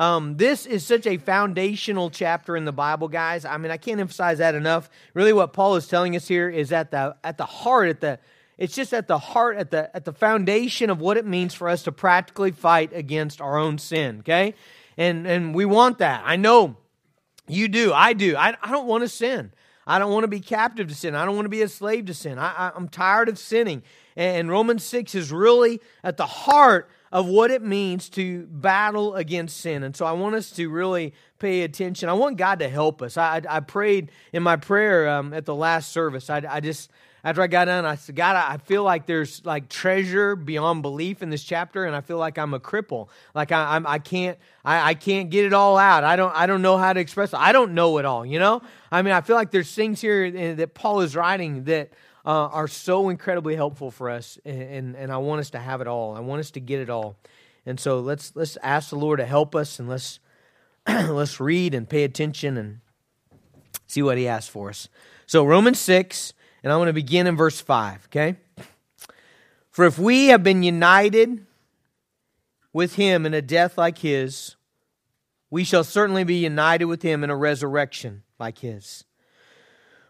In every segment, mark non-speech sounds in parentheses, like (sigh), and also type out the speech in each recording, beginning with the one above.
Um, this is such a foundational chapter in the Bible, guys. I mean, I can't emphasize that enough. Really, what Paul is telling us here is at the at the heart, at the it's just at the heart, at the at the foundation of what it means for us to practically fight against our own sin. Okay, and and we want that. I know you do. I do. I, I don't want to sin. I don't want to be captive to sin. I don't want to be a slave to sin. I, I, am tired of sinning. And Romans 6 is really at the heart of what it means to battle against sin. And so I want us to really pay attention. I want God to help us. I, I prayed in my prayer um, at the last service. I, I just after I got done, I said, God, I feel like there's like treasure beyond belief in this chapter, and I feel like I'm a cripple. Like I, I'm, I can't, I, I can't get it all out. I don't, I don't know how to express it. I don't know it all. You know, I mean, I feel like there's things here that Paul is writing that uh, are so incredibly helpful for us, and, and and I want us to have it all. I want us to get it all, and so let's let's ask the Lord to help us, and let's (clears throat) let's read and pay attention and see what He has for us. So Romans six. And I'm going to begin in verse 5, okay? For if we have been united with him in a death like his, we shall certainly be united with him in a resurrection like his.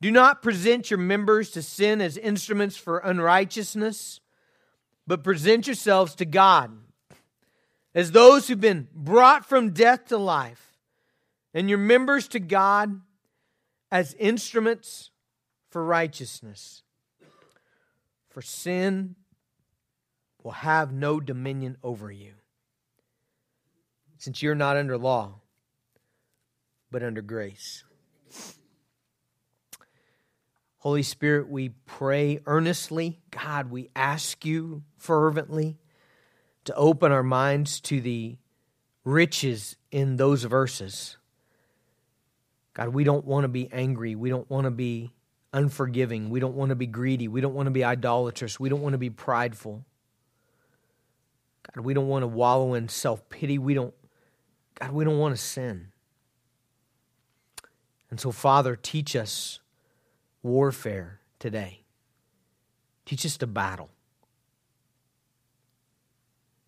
Do not present your members to sin as instruments for unrighteousness, but present yourselves to God as those who've been brought from death to life, and your members to God as instruments for righteousness. For sin will have no dominion over you, since you're not under law, but under grace. Holy Spirit, we pray earnestly. God, we ask you fervently to open our minds to the riches in those verses. God, we don't want to be angry. We don't want to be unforgiving. We don't want to be greedy. We don't want to be idolatrous. We don't want to be prideful. God, we don't want to wallow in self pity. We don't, God, we don't want to sin. And so, Father, teach us warfare today. Teach us to battle.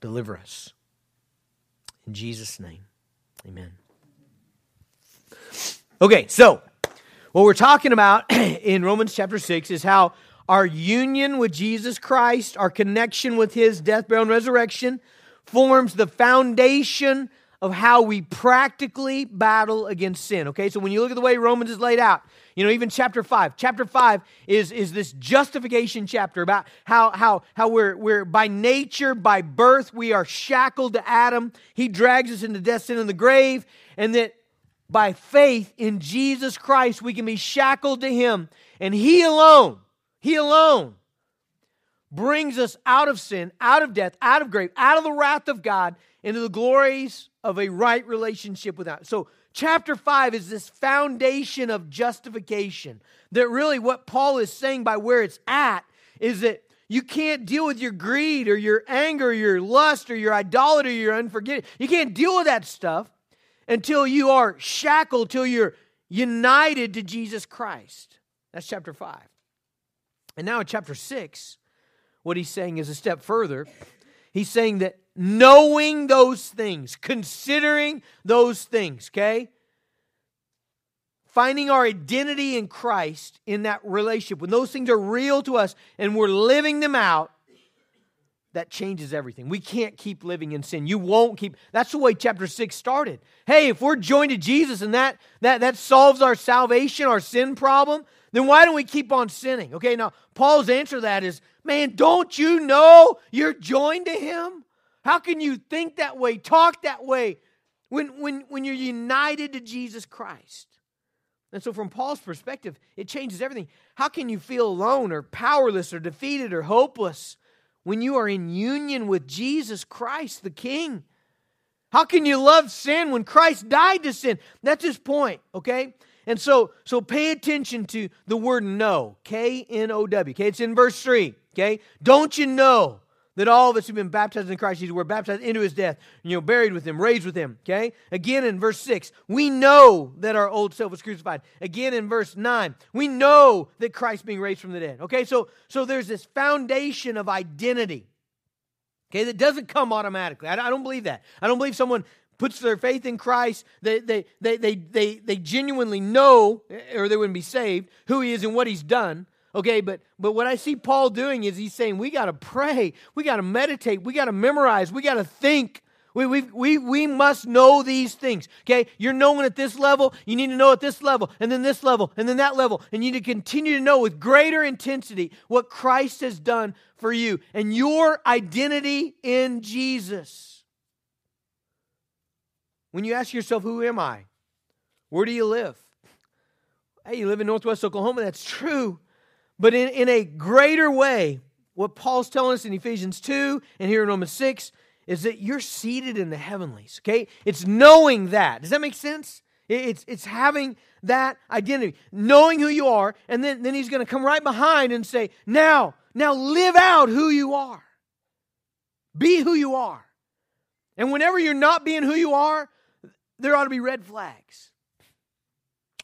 Deliver us. In Jesus' name, amen. Okay, so what we're talking about (clears throat) in Romans chapter 6 is how our union with Jesus Christ, our connection with his death, burial, and resurrection, forms the foundation of how we practically battle against sin. Okay, so when you look at the way Romans is laid out, you know, even chapter 5. Chapter 5 is, is this justification chapter about how, how, how we're, we're by nature, by birth, we are shackled to Adam. He drags us into death, sin, and the grave. And that by faith in Jesus Christ, we can be shackled to Him. And He alone, He alone brings us out of sin, out of death, out of grave, out of the wrath of God, into the glories of a right relationship with God. So, chapter 5 is this foundation of justification. That really, what Paul is saying by where it's at is that you can't deal with your greed or your anger or your lust or your idolatry your unforgiveness. You can't deal with that stuff until you are shackled, till you're united to Jesus Christ. That's chapter 5. And now in chapter 6, what he's saying is a step further. He's saying that knowing those things, considering those things, okay? Finding our identity in Christ in that relationship, when those things are real to us and we're living them out, that changes everything. We can't keep living in sin. You won't keep. That's the way chapter 6 started. Hey, if we're joined to Jesus and that that that solves our salvation, our sin problem, then why don't we keep on sinning? Okay, now Paul's answer to that is, man, don't you know you're joined to him? How can you think that way, talk that way when when when you're united to Jesus Christ? And so, from Paul's perspective, it changes everything. How can you feel alone or powerless or defeated or hopeless when you are in union with Jesus Christ, the King? How can you love sin when Christ died to sin? That's his point, okay? And so, so pay attention to the word know, K N O W, okay? It's in verse 3, okay? Don't you know that all of us who've been baptized in Christ Jesus were baptized into his death, you know, buried with him, raised with him. Okay? Again in verse 6, we know that our old self was crucified. Again in verse 9, we know that Christ being raised from the dead. Okay, so so there's this foundation of identity. Okay, that doesn't come automatically. I, I don't believe that. I don't believe someone puts their faith in Christ, they, they, they, they, they, they genuinely know, eh, or they wouldn't be saved, who he is and what he's done. Okay, but but what I see Paul doing is he's saying we got to pray, we got to meditate, we got to memorize, we got to think. We, we, we, we must know these things. Okay, you're knowing at this level, you need to know at this level, and then this level, and then that level, and you need to continue to know with greater intensity what Christ has done for you and your identity in Jesus. When you ask yourself, Who am I? Where do you live? Hey, you live in Northwest Oklahoma, that's true. But in, in a greater way, what Paul's telling us in Ephesians 2 and here in Romans 6 is that you're seated in the heavenlies, okay? It's knowing that. Does that make sense? It's, it's having that identity, knowing who you are, and then, then he's going to come right behind and say, now, now live out who you are. Be who you are. And whenever you're not being who you are, there ought to be red flags.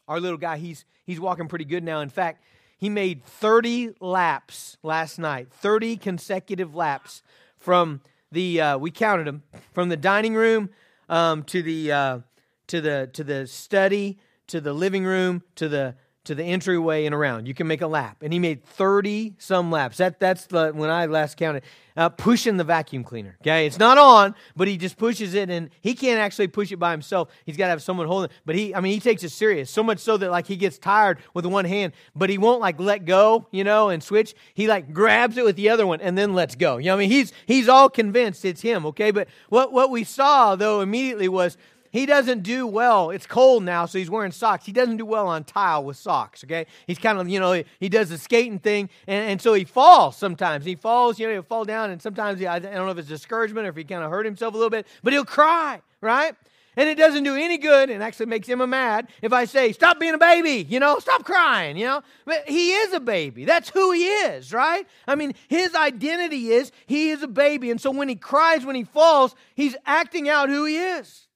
Our little guy, he's, he's walking pretty good now. In fact, he made 30 laps last night, 30 consecutive laps from the, uh, we counted them, from the dining room um, to, the, uh, to, the, to the study, to the living room, to the, to the entryway and around. You can make a lap. And he made 30 some laps. That, that's the, when I last counted, uh, pushing the vacuum cleaner. Okay. It's not on, but he just pushes it and he can't actually push it by himself. He's got to have someone holding it. But he, I mean, he takes it serious so much so that like he gets tired with one hand, but he won't like let go, you know, and switch. He like grabs it with the other one and then lets go. You know, I mean, he's, he's all convinced it's him. Okay. But what, what we saw though immediately was, he doesn't do well. It's cold now, so he's wearing socks. He doesn't do well on tile with socks, okay? He's kind of, you know, he does the skating thing, and, and so he falls sometimes. He falls, you know, he'll fall down, and sometimes, he, I don't know if it's discouragement or if he kind of hurt himself a little bit, but he'll cry, right? And it doesn't do any good and actually makes him mad if I say, stop being a baby, you know, stop crying, you know. But he is a baby. That's who he is, right? I mean, his identity is he is a baby. And so when he cries, when he falls, he's acting out who he is.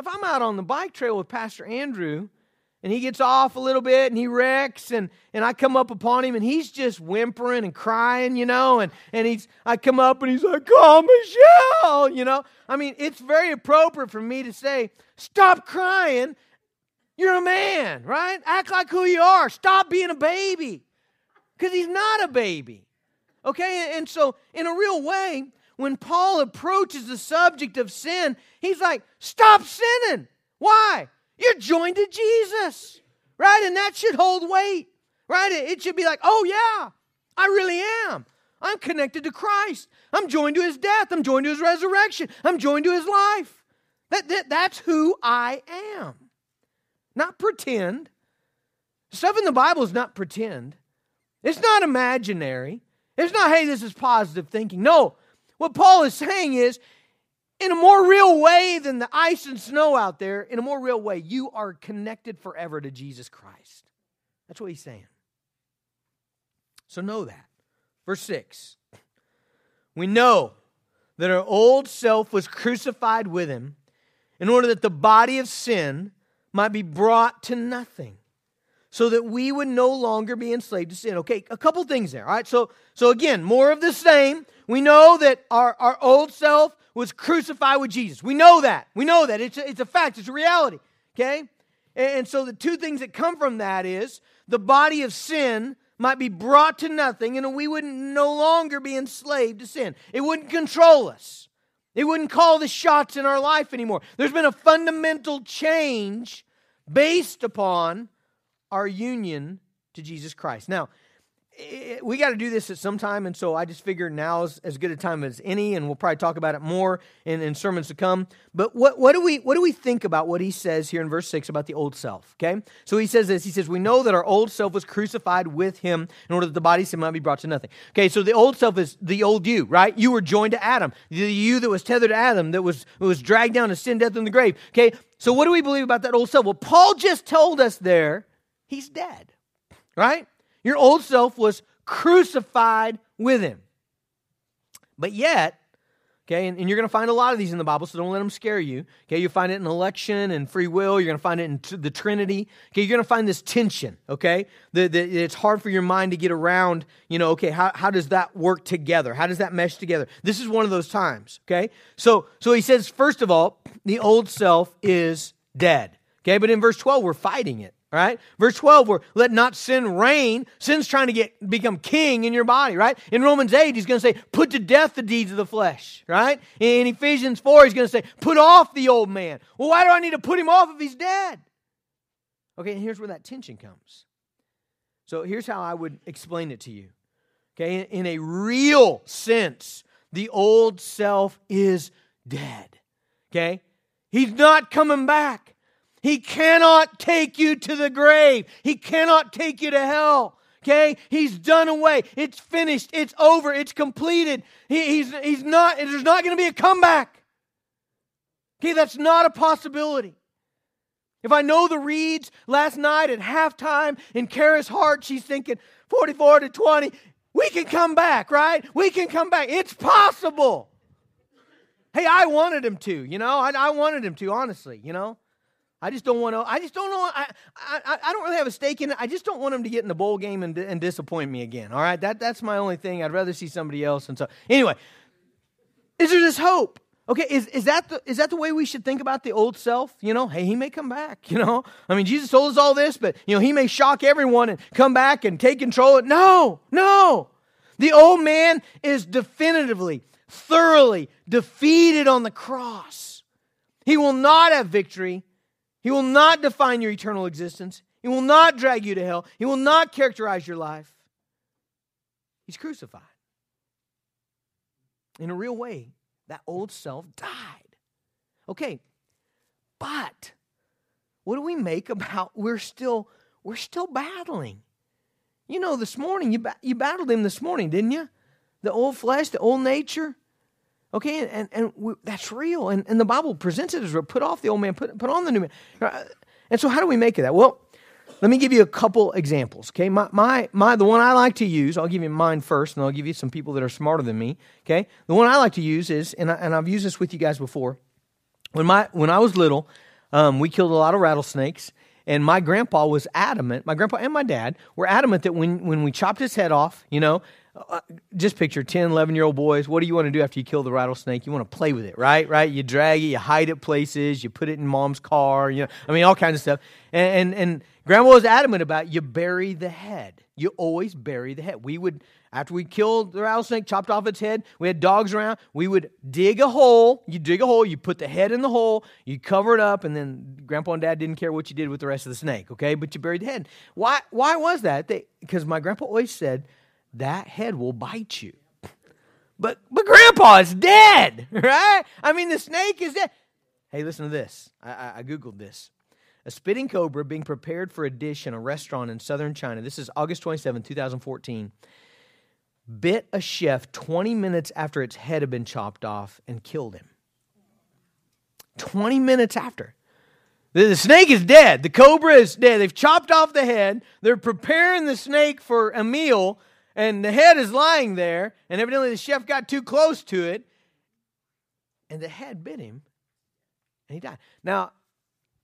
If I'm out on the bike trail with Pastor Andrew and he gets off a little bit and he wrecks and, and I come up upon him and he's just whimpering and crying, you know, and, and he's I come up and he's like, Oh Michelle, you know. I mean, it's very appropriate for me to say, Stop crying. You're a man, right? Act like who you are. Stop being a baby. Because he's not a baby. Okay? And so, in a real way, when Paul approaches the subject of sin, he's like, stop sinning. Why? You're joined to Jesus, right? And that should hold weight, right? It should be like, oh, yeah, I really am. I'm connected to Christ. I'm joined to his death. I'm joined to his resurrection. I'm joined to his life. That, that, that's who I am. Not pretend. Stuff in the Bible is not pretend. It's not imaginary. It's not, hey, this is positive thinking. No, what Paul is saying is, in a more real way than the ice and snow out there, in a more real way, you are connected forever to Jesus Christ. That's what he's saying. So know that. Verse 6 We know that our old self was crucified with him in order that the body of sin might be brought to nothing so that we would no longer be enslaved to sin. Okay, a couple things there. All right, so so again, more of the same. We know that our, our old self was crucified with Jesus. We know that. We know that. It's a, it's a fact, it's a reality. Okay? And, and so the two things that come from that is the body of sin might be brought to nothing and we would no longer be enslaved to sin. It wouldn't control us. It wouldn't call the shots in our life anymore. There's been a fundamental change based upon our union to Jesus Christ. Now, eh, we got to do this at some time, and so I just figured now is as good a time as any, and we'll probably talk about it more in, in sermons to come. But what, what do we what do we think about what he says here in verse six about the old self? Okay, so he says this. He says we know that our old self was crucified with him in order that the body sin might be brought to nothing. Okay, so the old self is the old you, right? You were joined to Adam, the you that was tethered to Adam, that was was dragged down to sin, death, and the grave. Okay, so what do we believe about that old self? Well, Paul just told us there he's dead, right? Your old self was crucified with him. But yet, okay, and, and you're going to find a lot of these in the Bible, so don't let them scare you. Okay, you'll find it in election and free will. You're going to find it in t- the Trinity. Okay, you're going to find this tension, okay? The, the, it's hard for your mind to get around, you know, okay, how, how does that work together? How does that mesh together? This is one of those times, okay? So, so he says, first of all, the old self is dead. Okay, but in verse 12, we're fighting it. Right? Verse 12, where let not sin reign. Sin's trying to get become king in your body, right? In Romans 8, he's going to say, put to death the deeds of the flesh, right? In Ephesians 4, he's going to say, put off the old man. Well, why do I need to put him off if he's dead? Okay, and here's where that tension comes. So here's how I would explain it to you. Okay, in, in a real sense, the old self is dead. Okay? He's not coming back. He cannot take you to the grave. He cannot take you to hell. Okay? He's done away. It's finished. It's over. It's completed. He, he's, he's not, there's not going to be a comeback. Okay, that's not a possibility. If I know the reads last night at halftime in Kara's heart, she's thinking 44 to 20, we can come back, right? We can come back. It's possible. Hey, I wanted him to, you know, I, I wanted him to, honestly, you know. I just don't want to. I just don't know. I, I, I don't really have a stake in it. I just don't want him to get in the bowl game and, and disappoint me again. All right, that that's my only thing. I'd rather see somebody else. And so, anyway, is there this hope? Okay, is, is that the is that the way we should think about the old self? You know, hey, he may come back. You know, I mean, Jesus told us all this, but you know, he may shock everyone and come back and take control. No, no, the old man is definitively, thoroughly defeated on the cross. He will not have victory he will not define your eternal existence. He will not drag you to hell. He will not characterize your life. He's crucified. In a real way, that old self died. Okay, but what do we make about we're still we're still battling? You know, this morning you you battled him this morning, didn't you? The old flesh, the old nature. Okay, and, and we, that's real. And, and the Bible presents it as real. put off the old man, put, put on the new man. And so, how do we make of that? Well, let me give you a couple examples. Okay, my, my, my, the one I like to use, I'll give you mine first, and I'll give you some people that are smarter than me. Okay, the one I like to use is, and, I, and I've used this with you guys before. When, my, when I was little, um, we killed a lot of rattlesnakes. And my grandpa was adamant, my grandpa and my dad were adamant that when, when we chopped his head off, you know, uh, just picture 10, 11 year old boys. What do you want to do after you kill the rattlesnake? You want to play with it, right? Right? You drag it, you hide it places, you put it in mom's car, you know, I mean, all kinds of stuff. And, and, and grandma was adamant about you bury the head. You always bury the head. We would, after we killed the rattlesnake, chopped off its head, we had dogs around, we would dig a hole. You dig a hole, you put the head in the hole, you cover it up, and then grandpa and dad didn't care what you did with the rest of the snake, okay? But you buried the head. Why, why was that? Because my grandpa always said, that head will bite you. But but grandpa is dead, (laughs) right? I mean the snake is dead. Hey, listen to this. I, I, I googled this. A spitting cobra being prepared for a dish in a restaurant in southern China. This is August 27, 2014. Bit a chef 20 minutes after its head had been chopped off and killed him. 20 minutes after. The, the snake is dead. The cobra is dead. They've chopped off the head. They're preparing the snake for a meal and the head is lying there, and evidently the chef got too close to it, and the head bit him, and he died. Now,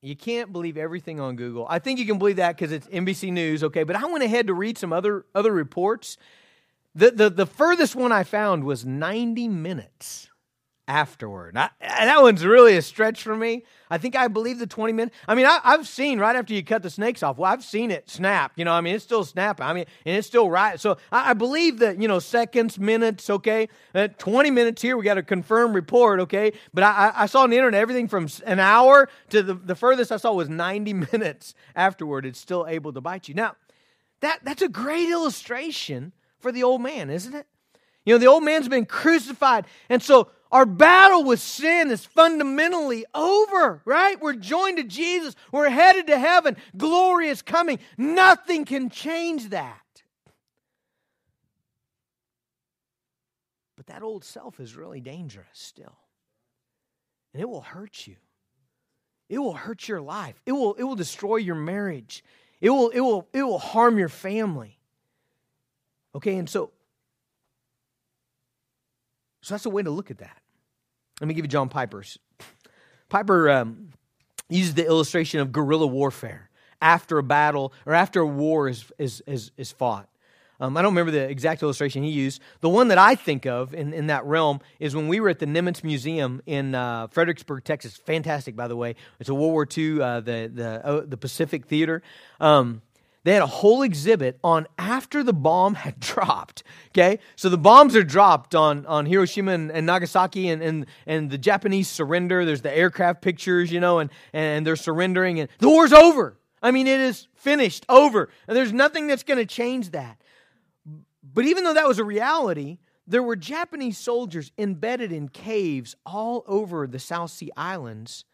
you can't believe everything on Google. I think you can believe that because it's NBC News, okay? But I went ahead to read some other other reports. The, the, the furthest one I found was 90 minutes. Afterward. I, that one's really a stretch for me. I think I believe the 20 minutes. I mean, I, have seen right after you cut the snakes off, well, I've seen it snap. You know, I mean, it's still snapping. I mean, and it's still right. So I, I believe that, you know, seconds, minutes, okay? Uh, 20 minutes here, we got a confirmed report, okay? But I, I saw on the internet everything from an hour to the, the furthest I saw was 90 (laughs) minutes afterward. It's still able to bite you. Now, that, that's a great illustration for the old man, isn't it? You know, the old man's been crucified. And so our battle with sin is fundamentally over, right? We're joined to Jesus. We're headed to heaven. Glory is coming. Nothing can change that. But that old self is really dangerous still. And it will hurt you. It will hurt your life. It will, it will destroy your marriage. It will, it will, it will harm your family. Okay, and so so that's a way to look at that. Let me give you John Piper's. Piper um, uses the illustration of guerrilla warfare after a battle or after a war is, is, is, is fought. Um, I don't remember the exact illustration he used. The one that I think of in, in that realm is when we were at the Nimitz Museum in uh, Fredericksburg, Texas. Fantastic, by the way. It's a World War II, uh, the, the, uh, the Pacific Theater. Um, they had a whole exhibit on after the bomb had (laughs) dropped. Okay, so the bombs are dropped on, on Hiroshima and, and Nagasaki, and, and, and the Japanese surrender. There's the aircraft pictures, you know, and, and they're surrendering, and the war's over. I mean, it is finished, over. And there's nothing that's going to change that. But even though that was a reality, there were Japanese soldiers embedded in caves all over the South Sea Islands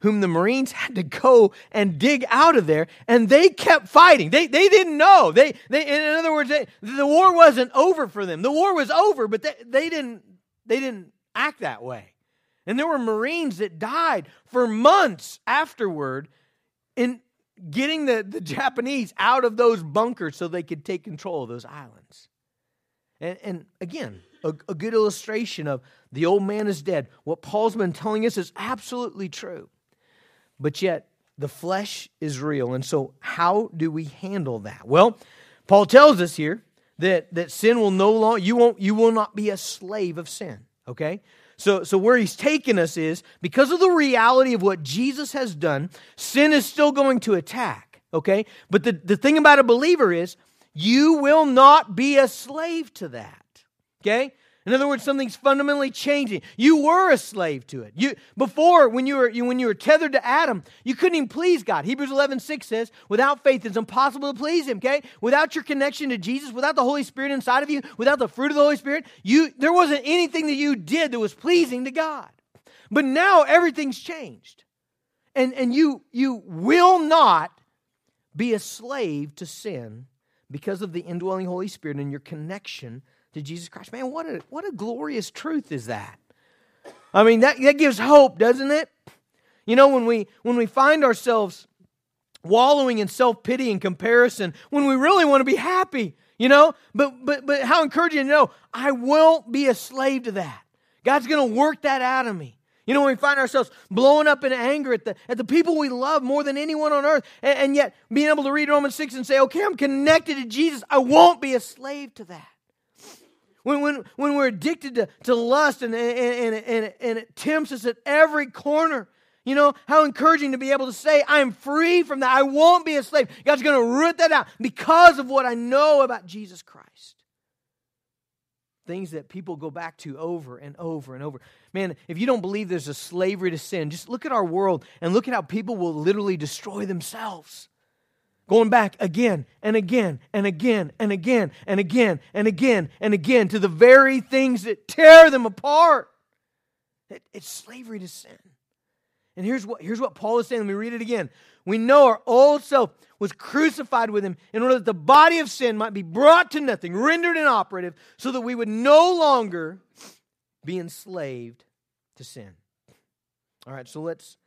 whom the Marines had to go and dig out of there, and they kept fighting. They, they didn't know. They, they, in other words, they, the war wasn't over for them. The war was over, but they, they, didn't, they didn't act that way. And there were Marines that died for months afterward in getting the, the (laughs) Japanese out of those bunkers so they could take control of those islands. And, and again, a, a good illustration of the old man is dead. What Paul's been telling us is absolutely true but yet the flesh is real. And so, how do we handle that? Well, Paul tells us here that, that sin will no longer, you won't, you will not be a slave of sin. Okay? So, so where he's taken us is because of the reality of what Jesus has done, sin is still going to attack. Okay? But the, the thing about a believer is you will not be a slave to that. Okay? In other words, something's fundamentally changing. You were a slave to it. You before when you were you, when you were tethered to Adam, you couldn't even please God. Hebrews 11, 6 says, without faith it's impossible to please him, okay? Without your connection to Jesus, without the Holy Spirit inside of you, without the fruit of the Holy Spirit, you there wasn't anything that you did that was pleasing to God. But now everything's changed. And and you you will not be a slave to sin because of the indwelling Holy Spirit and your connection to Jesus Christ. Man, what a, what a glorious truth is that. I mean, that, that gives hope, doesn't it? You know, when we, when we find ourselves wallowing in self pity and comparison, when we really want to be happy, you know? But, but, but how encouraging to know I won't be a slave to that. God's going to work that out of me. You know, when we find ourselves blowing up in anger at the, at the people we love more than anyone on earth, and, and yet being able to read Romans 6 and say, okay, I'm connected to Jesus, I won't be a slave to that. When, when, when we're addicted to, to lust and, and, and, and, and it tempts us at every corner, you know, how encouraging to be able to say, I'm free from that. I won't be a slave. God's going to root that out because of what I know about Jesus Christ. Things that people go back to over and over and over. Man, if you don't believe there's a slavery to sin, just look at our world and look at how people will literally destroy themselves going back again and again and again and again and again and again and again to the very things that tear them apart. It, it's slavery to sin. And here's what, here's what Paul is saying. Let me read it again. We know our old self was crucified with him in order that the body of sin might be brought to nothing, rendered inoperative, so that we would no longer be enslaved to sin. All right, so let's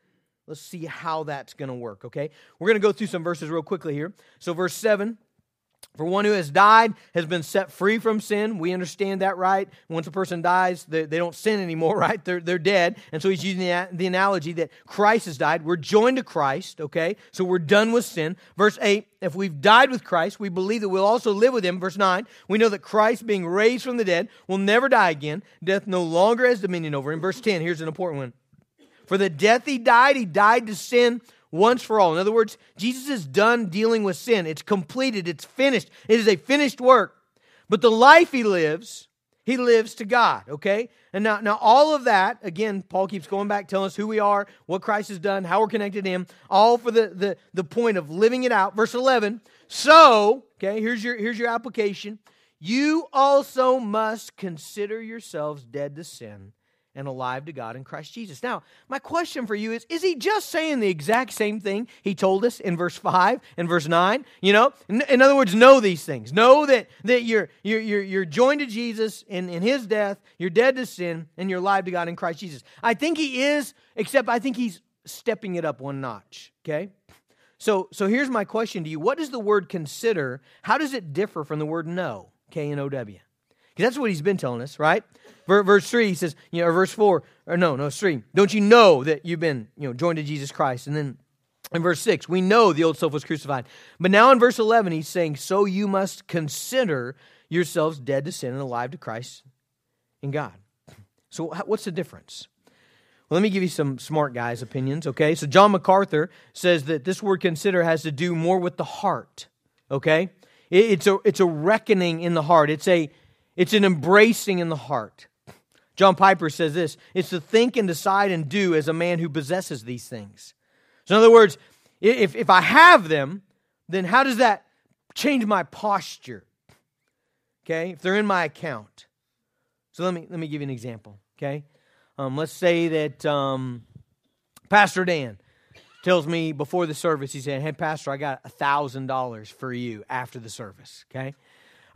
Let's see how that's going to work, okay? We're going to go through some verses real quickly here. So, verse 7 For one who has died has been set free from sin. We understand that, right? Once a person dies, they, they don't sin anymore, (laughs) right? They're, they're dead. And so he's using the, the analogy that Christ has died. We're joined to Christ, okay? So we're done with sin. Verse 8 if we've died with Christ, we believe that we'll also live with him. Verse 9 we know that Christ, being raised from the dead, will never die again. Death no longer has dominion over him. Verse 10, here's an important one. For the death he died, he died to sin once for all. In other words, Jesus is done dealing with sin. It's completed, it's finished. It is a finished work. But the life he lives, he lives to God, okay? And now, now all of that, again, Paul keeps going back, telling us who we are, what Christ has done, how we're connected to him, all for the, the, the point of living it out. Verse 11, so, okay, here's your, here's your application. You also must consider yourselves dead to sin and alive to God in Christ Jesus. Now, my question for you is is he just saying the exact same thing he told us in verse 5 and verse 9? You know, in, other words, know these things. Know that, that you're, you're, you're, you're joined to Jesus in, in his death, you're dead to sin, and you're alive to God in Christ Jesus. I think he is, except I think he's stepping it up one notch, okay? So, so here's my question to you. What does the word consider, how does it differ from the word know? K N O W. That's what he's been telling us, right? Verse 3, he says, you know, or verse 4, or no, no, 3. Don't you know that you've been, you know, joined to Jesus Christ? And then in verse 6, we know the old self was crucified. But now in verse 11, he's saying, so you must consider yourselves dead to sin and alive to Christ in God. So what's the difference? Well, let me give you some smart guys' opinions, okay? So John MacArthur says that this word consider has to do more with the heart, okay? It's a, it's a reckoning in the heart. It's a, it's an embracing in the heart. John Piper says this it's to think and decide and do as a man who possesses these things. So, in other words, if, if I have them, then how does that change my posture? Okay, if they're in my account. So, let me, let me give you an example. Okay, um, let's say that um, Pastor Dan tells me before the service, he said, Hey, Pastor, I got a $1,000 for you after the service. Okay,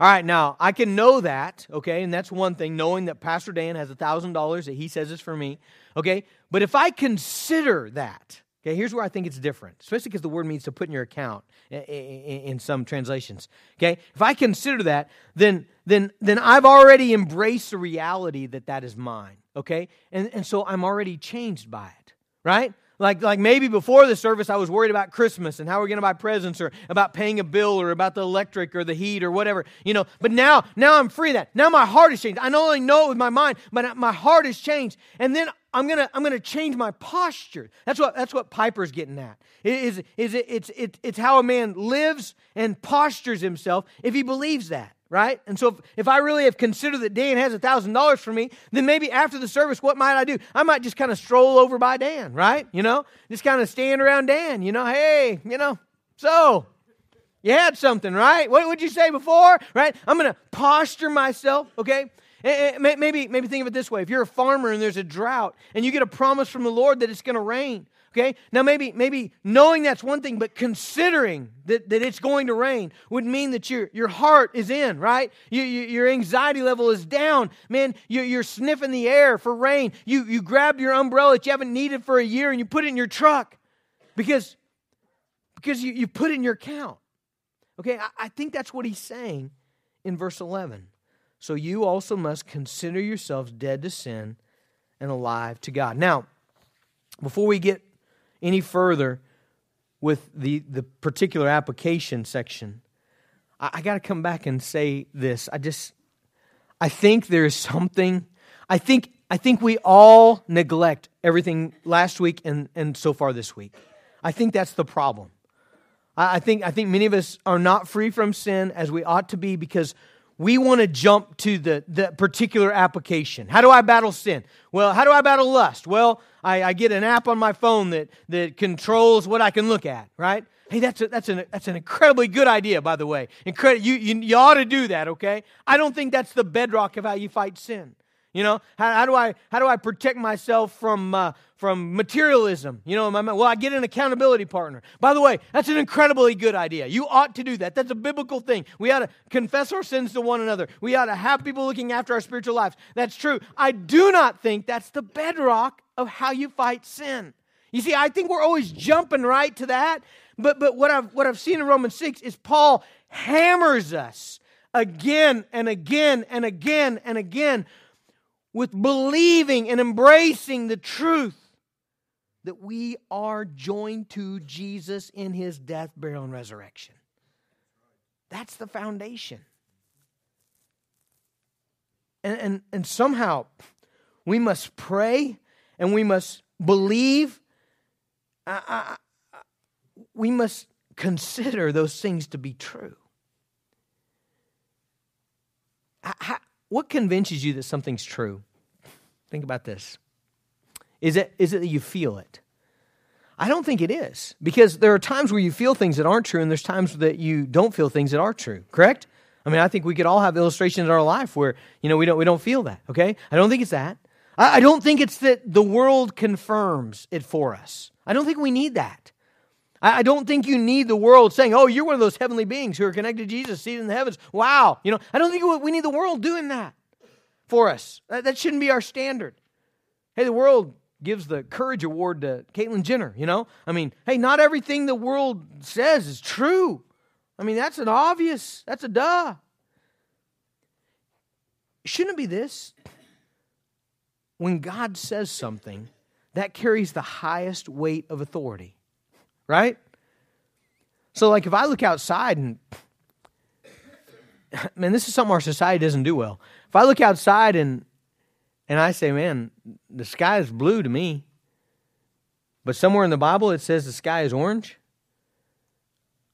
all right, now I can know that, okay, and that's one thing, knowing that Pastor Dan has a $1,000 that he says is for me, okay? But if I consider that, okay, here's where I think it's different, especially because the word means to put in your account in some translations, okay? If I consider that, then, then, then I've already embraced the reality that that is mine, okay? And, and so I'm already changed by it, right? Like, like maybe before the service, I was worried about Christmas and how we're going to buy presents or about paying a bill or about the electric or the heat or whatever, you know. But now, now I'm free of that. Now my heart has changed. I not only know it with my mind, but my heart has changed. And then I'm gonna I'm gonna change my posture. That's what that's what Piper's getting at. It is is it, it's it, it's how a man lives and postures himself if he believes that right? And so if, if I really have considered that Dan has a $1,000 for me, then maybe after the service, what might I do? I might just kind of stroll over by Dan, right? You know, just kind of stand around Dan, you know, hey, you know, so you had something, right? What would you say before, right? I'm going to posture myself, okay? Maybe, maybe think of it this way. If you're a farmer and there's a drought and you get a promise from the Lord that it's going to rain, Okay? Now, maybe, maybe knowing that's one thing, but considering that, that it's going to rain would mean that your, your heart is in, right? You, you, your anxiety level is down. Man, you, you're sniffing the air for rain. You, you grab your umbrella that you haven't needed for a year and you put it in your truck because, because you, you put it in your account. Okay? I, I think that's what he's saying in verse 11. So you also must consider yourselves dead to sin and alive to God. Now, before we get any further with the, the particular application section, I, I got to come back and say this. I just, I think there is something, I think, I think we all neglect everything last week and, and so far this week. I think that's the problem. I, I think, I think many of us are not free from sin as we ought to be because we want to jump to the, the particular application. How do I battle sin? Well, how do I battle lust? Well, I, I get an app on my phone that, that controls what I can look at, right? Hey, that's, a, that's, an, that's an incredibly good idea, by the way. Incredi- you, you, you ought to do that, okay? I don't think that's the bedrock of how you fight sin. You know, how, how, do I how do I protect myself from uh, from materialism? You know, my, well, I get an accountability partner. By the way, that's an incredibly good idea. You ought to do that. That's a biblical thing. We ought to confess our sins to one another. We ought to have people looking after our spiritual lives. That's true. I do not think that's the bedrock of how you fight sin. You see, I think we're always jumping right to that, But, but what, I've, what I've seen in Romans 6 is Paul hammers us again and again and again and again with believing and embracing the truth that we are joined to Jesus in his death, burial, and resurrection. That's the foundation. And, and, and somehow we must pray and we must believe. I, I, we must consider those things to be true. How, what convinces you that something's true? Think about this. Is it, is it that you feel it? I don't think it is because there are times where you feel things that aren't true and there's times that you don't feel things that are true, correct? I mean, I think we could all have illustrations in our life where, you know, we don't, we don't feel that, okay? I don't think it's that. I, I don't think it's that the world confirms it for us. I don't think we need that. I, I don't think you need the world saying, oh, you're one of those heavenly beings who are connected to Jesus, seated in the heavens. Wow. You know, I don't think we need the world doing that for us. That, that shouldn't be our standard. Hey, the world gives the courage award to Caitlyn Jenner, you know? I mean, hey, not everything the world says is true. I mean, that's an obvious, that's a duh. Shouldn't it be this? When God says something, that carries the highest weight of authority, right? So, like, if I look outside and, (laughs) man, this is something our society doesn't do well. If I look outside and and I say, man, the sky is blue to me. But somewhere in the Bible it says the sky is orange.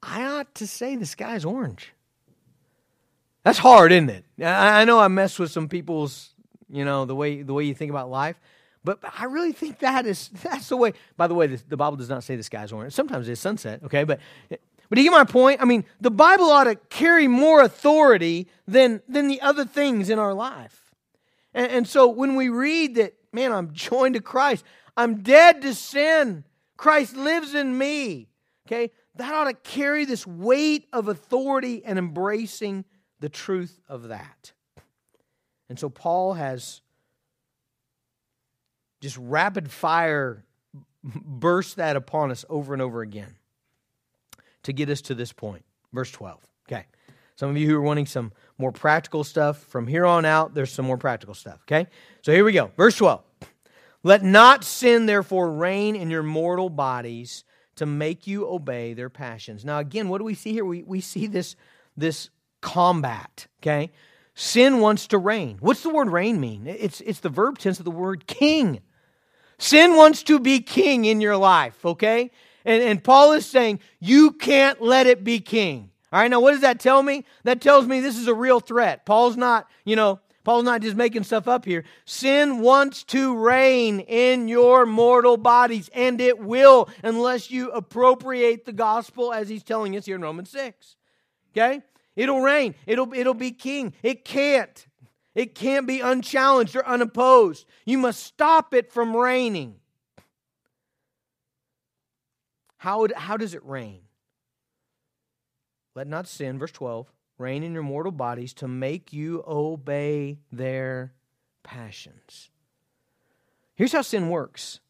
I ought to say the sky is orange. That's hard, isn't it? I know I mess with some people's, you know, the way the way you think about life, but I really think that is (laughs) that's the way. By the way, the, the Bible does not say the sky is orange. Sometimes it's sunset, okay, but but you get my point? I mean, the Bible ought to carry more authority than than the other things in our life. And, and so when we read that, man, I'm joined to Christ, I'm dead to sin, Christ lives in me, okay, that ought to carry this weight of authority and embracing the truth of that. And so Paul has just rapid fire burst that upon us over and over again to get us to this point. Verse 12. Okay. Some of you who are wanting some more practical stuff, from here on out, there's some more practical stuff, okay? So here we go. Verse 12. Let not sin, therefore, reign in your mortal bodies to make you obey their passions. Now, again, what do we see here? We, we see this, this combat, okay? Sin wants to reign. What's the word reign mean? It's, it's the verb tense of the word king. Sin wants to be king in your life, okay? And, and Paul is saying, you can't let it be king. All right, now what does that tell me? That tells me this is a real threat. Paul's not, you know, Paul's not just making stuff up here. Sin wants to reign in your mortal bodies, and it will unless you appropriate the gospel as he's telling us here in Romans 6. Okay? It'll reign. It'll, it'll be king. It can't. It can't be unchallenged or unopposed. You must stop it from reigning. How, how does it reign? Let not sin, verse 12, reign in your mortal bodies to make you obey their passions. Here's how sin works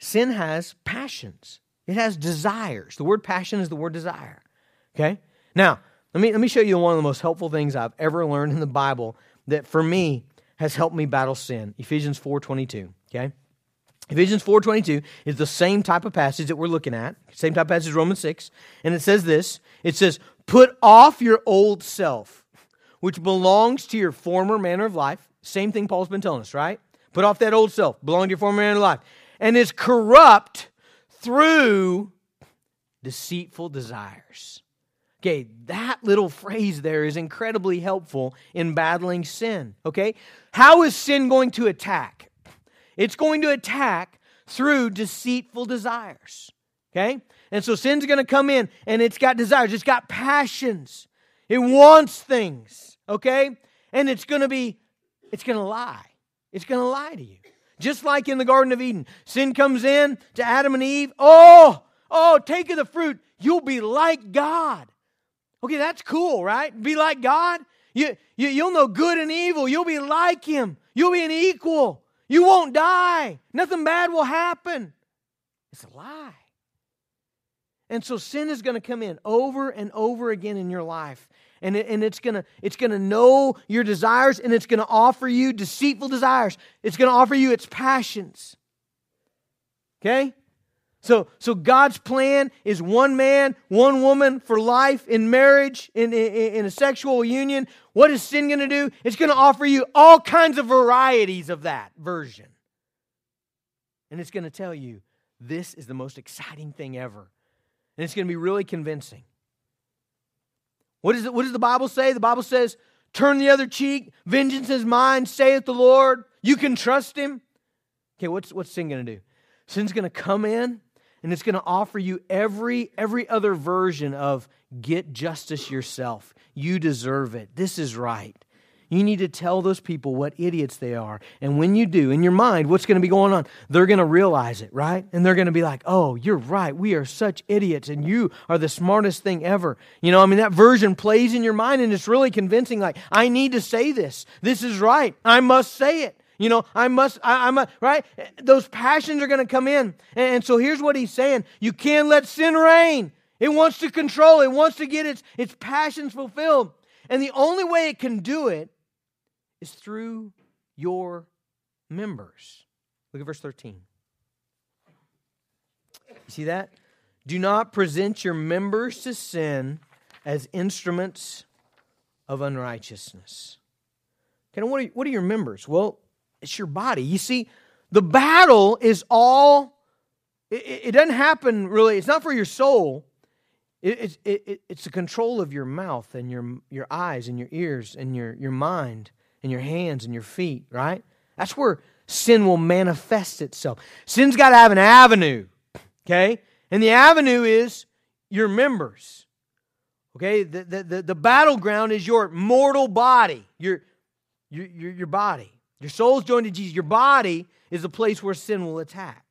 sin has passions, it has desires. The word passion is the word desire. Okay? Now, let me, let me show you one of the most helpful things I've ever learned in the Bible that for me has helped me battle sin. Ephesians 4.22. Okay? Ephesians 4.22 is the same type of passage that we're looking at, same type of passage as Romans 6, and it says this. It says, Put off your old self, which belongs to your former manner of life. Same thing Paul's been telling us, right? Put off that old self, belong to your former manner of life, and is corrupt through deceitful desires. Okay, that little phrase there is incredibly helpful in battling sin. Okay, how is sin going to attack? It's going to attack through deceitful desires. Okay? And so sin's going to come in and it's got desires, it's got passions. It wants things, okay? And it's going to be it's going to lie. It's going to lie to you. Just like in the Garden of Eden, sin comes in to Adam and Eve. Oh, oh, take of the fruit. You'll be like God. Okay, that's cool, right? Be like God. You, you, you'll know good and evil. You'll be like Him. You'll be an equal. You won't die. Nothing bad will happen. It's a lie. And so sin is going to come in over and over again in your life. And, it, and it's going to it's going to know your desires and it's going to offer you deceitful desires. It's going to offer you its passions. Okay? So, so God's plan is one man, one woman for life in marriage, in, in, in a sexual union. What is sin going to do? It's going to offer you all kinds of varieties of that version. And it's going to tell you this is the most exciting thing ever. And it's going to be really convincing. What, is it, what does the Bible say? The Bible says, Turn the other cheek, vengeance is mine, saith the Lord. You can trust him. Okay, what's, what's sin going to do? Sin's going to come in and it's going to offer you every every other version of get justice yourself. You deserve it. This is right. You need to tell those people what idiots they are. And when you do, in your mind, what's going to be going on? They're going to realize it, right? And they're going to be like, oh, you're right. We are such idiots, and you are the smartest thing ever. You know, I mean, that version plays in your mind, and it's really convincing. Like, I need to say this. This is right. I must say it. You know, I must, I, am right? Those passions are going to come in. And, and so here's what he's saying you can't let sin reign. It wants to control, it wants to get its, its passions fulfilled. And the only way it can do it is through your members. Look at verse 13. You see that? Do not present your members to sin as instruments of unrighteousness. Okay, what are, what are your members? Well, it's your body. You see, the battle is all, it, it doesn't happen really, it's not for your soul. It, it, it, it's the control of your mouth and your, your eyes and your ears and your, your mind and your hands and your feet, right? That's where sin will manifest itself. Sin's got to have an avenue, okay? And the avenue is your members. Okay? The, the, the, the battleground is your mortal body, your, your, your, your body. Your soul's joined to Jesus. Your body is the place where sin will attack.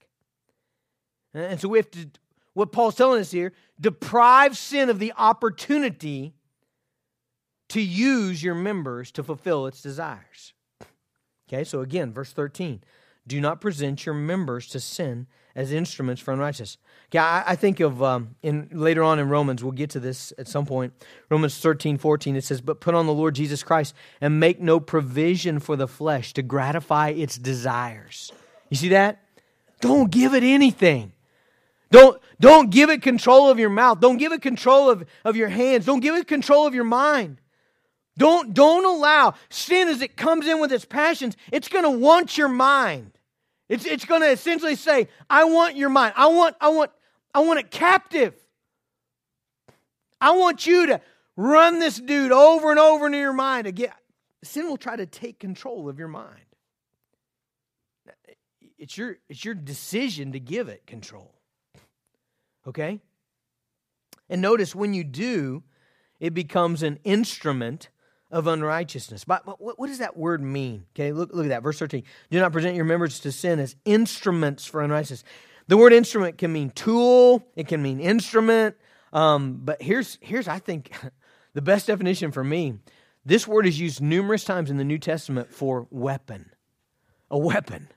And so we have to, what Paul's telling us here, deprive sin of the opportunity to use your members to fulfill its desires. (clears throat) Okay, so again, verse 13 do not present your members to sin as instruments for unrighteousness. Okay, I, I think of um, in later on in Romans, we'll get to this at some point. Romans 13, 14, it says, But put on the Lord Jesus Christ and make no provision for the flesh to gratify its desires. You see that? Don't give it anything. Don't, don't give it control of your mouth. Don't give it control of, of your hands. Don't give it control of your mind. Don't, don't allow sin as it comes in with its passions, it's going to want your mind. It's, it's going to essentially say, I want your mind. I want, I want, I want it captive. I want you to run this dude over and over into your mind again. Sin will try to take control of your mind. It's your, it's your decision to give it control. Okay? And notice when you do, it becomes an instrument of unrighteousness. But, what, does that word mean? Okay, look, look at that. Verse 13. Do not present your members to sin as instruments for unrighteousness. The word instrument can mean tool, it can mean instrument. Um, but here's, here's, I think, (laughs) the best definition for me. This word is used numerous times in the New Testament for weapon. A weapon.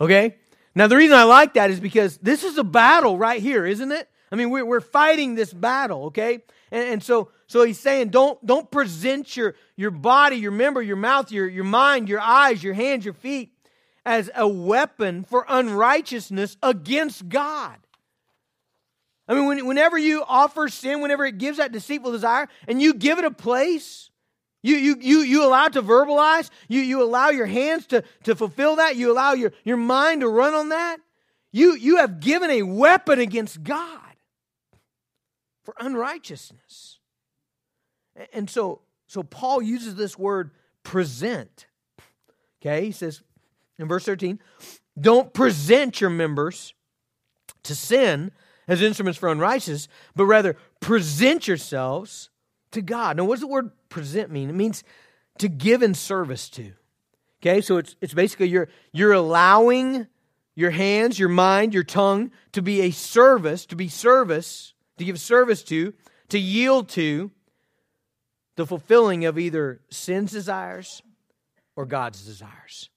Okay? Now, the reason I like that is because this is a battle right here, isn't it? I mean, we're, we're fighting this battle, okay? And, and so, so he's saying, don't, don't present your, your body, your member, your mouth, your, your mind, your eyes, your hands, your feet as a weapon for unrighteousness against God. I mean, when, whenever you offer sin, whenever it gives that deceitful desire, and you give it a place, you, you, you, you allow it to verbalize, you, you allow your hands to, to fulfill that, you allow your, your mind to run on that, you, you have given a weapon against God for unrighteousness. And so, so Paul uses this word present. Okay, he says in verse 13, don't present your members to sin as instruments for unrighteousness, but rather present yourselves to God. Now, what does the word present mean? It means to give in service to. Okay, so it's, it's basically you're, you're allowing your hands, your mind, your tongue to be a service, to be service to give service to, to yield to the fulfilling of either sin's desires or God's desires.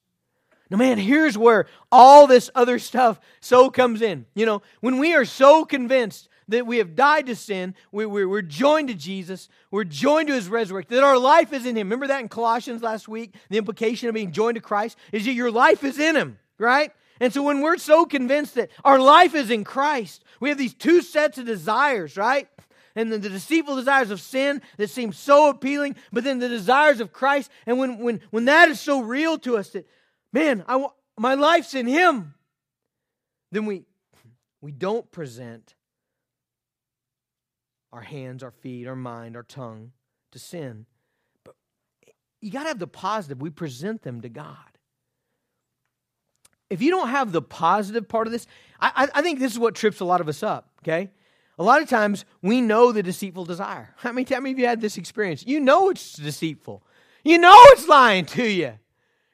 Now, man, here's where all this other stuff so comes in. You know, when we are so convinced that we have died to sin, we, we, we're joined to Jesus, we're joined to his resurrection, that our life is in him. Remember that in Colossians last week? The implication of being joined to Christ is that your life is in him, right? And so when we're so convinced that our life is in Christ, we have these two sets of desires, right? And the, the deceitful desires of sin that seem so appealing, but then the desires of Christ. And when, when, when that is so real to us that, man, I, my life's in Him, then we, we don't present our hands, our feet, our mind, our tongue to sin. But you got to have the positive. We present them to God. If you don't have the positive part of this, I, I think this is what trips a lot of us up, okay? A lot of times we know the deceitful desire. (laughs) How many, many of you had this experience? You know it's deceitful. You know it's lying to you,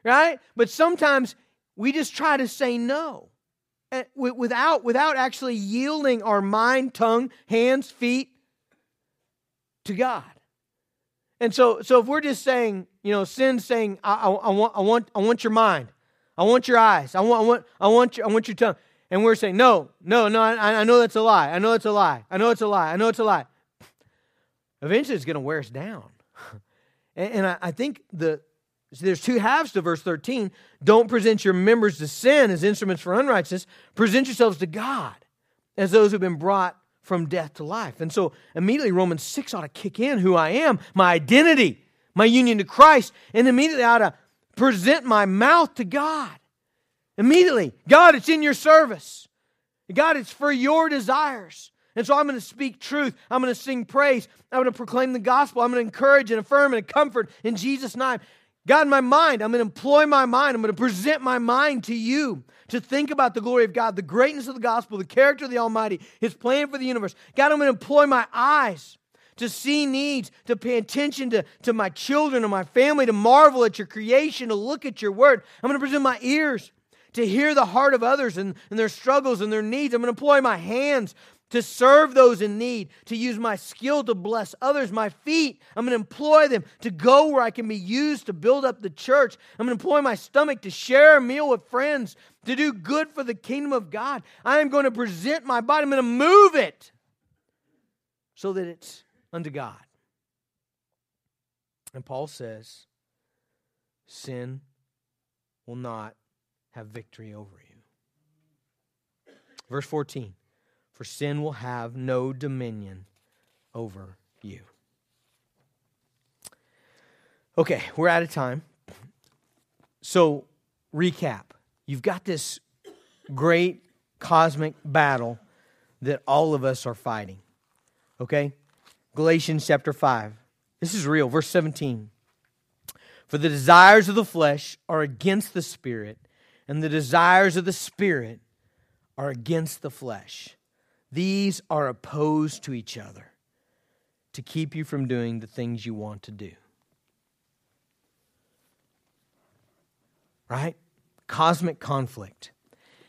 right? But sometimes we just try to say no without, without actually yielding our mind, tongue, hands, feet to God. And so, so if we're just saying, you know, sin saying, I, I, I, want, I, want, I want your mind, I want your eyes, I want, I want, I want, your, I want your tongue, and we're saying, no, no, no, I, I know that's a lie, I know it's a lie, I know it's a lie, I know it's a lie. Eventually, it's going to wear us down. (laughs) and, and I, I think the there's two halves to verse 13. Don't present your members to sin as instruments for unrighteousness. Present yourselves to God as those who've been brought from death to life. And so immediately Romans 6 ought to kick in who I am, my identity, my union to Christ, and immediately I ought to present my mouth to God. Immediately, God, it's in your service. God, it's for your desires. And so I'm going to speak truth. I'm going to sing praise. I'm going to proclaim the gospel. I'm going to encourage and affirm and comfort in Jesus' name. God, my mind, I'm going to employ my mind. I'm going to present my mind to you to think about the glory of God, the greatness of the gospel, the character of the Almighty, His plan for the universe. God, I'm going to employ my eyes to see needs, to pay attention to, to my children and my family, to marvel at your creation, to look at your word. I'm going to present my ears to hear the heart of others and, and their struggles and their needs. I'm going to employ my hands to serve those in need, to use my skill to bless others, my feet. I'm going to employ them to go where I can be used to build up the church. I'm going to employ my stomach to share a meal with friends, to do good for the kingdom of God. I am going to present my body, I'm going to move it so that it's unto God. And Paul says, sin will not have victory over you. Verse 14 for sin will have no dominion over you. Okay, we're out of time. So, recap. You've got this great cosmic battle that all of us are fighting. Okay? Galatians chapter 5. This is real. Verse 17. For the desires of the flesh are against the spirit, and the desires of the spirit are against the flesh. These are opposed to each other to keep you from doing the things you want to do. Right? Cosmic conflict.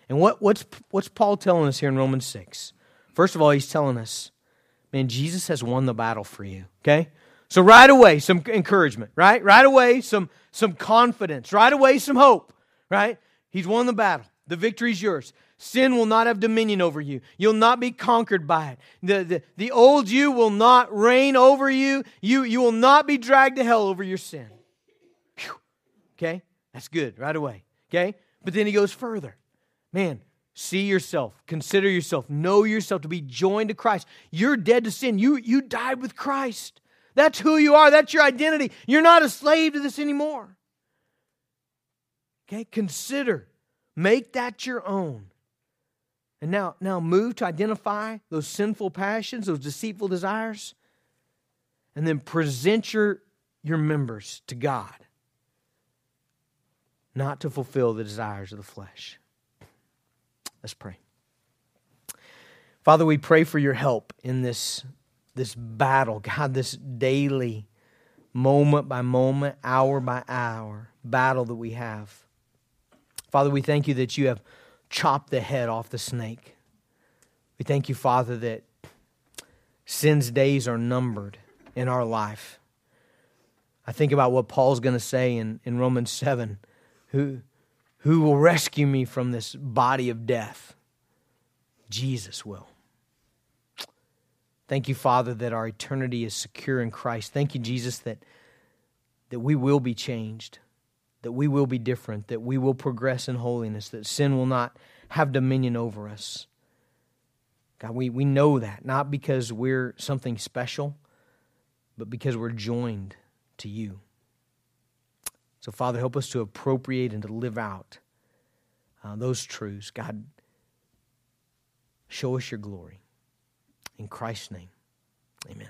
And what, what's, what's Paul telling us here in Romans 6? First of all, he's telling us, man, Jesus has won the battle for you. Okay? So right away, some encouragement, right? Right away, some, some confidence. Right away, some hope, right? He's won the battle. The victory's yours. Sin will not have dominion over you. You'll not be conquered by it. The, the, the old you will not reign over you. you. You will not be dragged to hell over your sin. Whew. Okay? That's good right away. Okay? But then he goes further. Man, see yourself, consider yourself, know yourself to be joined to Christ. You're dead to sin. You, you died with Christ. That's who you are. That's your identity. You're not a slave to this anymore. Okay? Consider, make that your own. And now, now move to identify those sinful passions, those deceitful desires, and then present your, your members to God, not to fulfill the desires of the flesh. Let's pray. Father, we pray for your help in this, this battle, God, this daily, moment by moment, hour by hour battle that we have. Father, we thank you that you have chopped the head off the snake. We thank you, Father, that sin's days are numbered in our life. I think about what Paul's going to say in, in Romans 7 who, who will rescue me from this body of death? Jesus will. Thank you, Father, that our eternity is secure in Christ. Thank you, Jesus, that, that we will be changed, that we will be different, that we will progress in holiness, that sin will not have dominion over us. God, we, we know that, not because we're something special, but because we're joined to you. So, Father, help us to appropriate and to live out uh, those truths. God, show us your glory. In Christ's name, amen.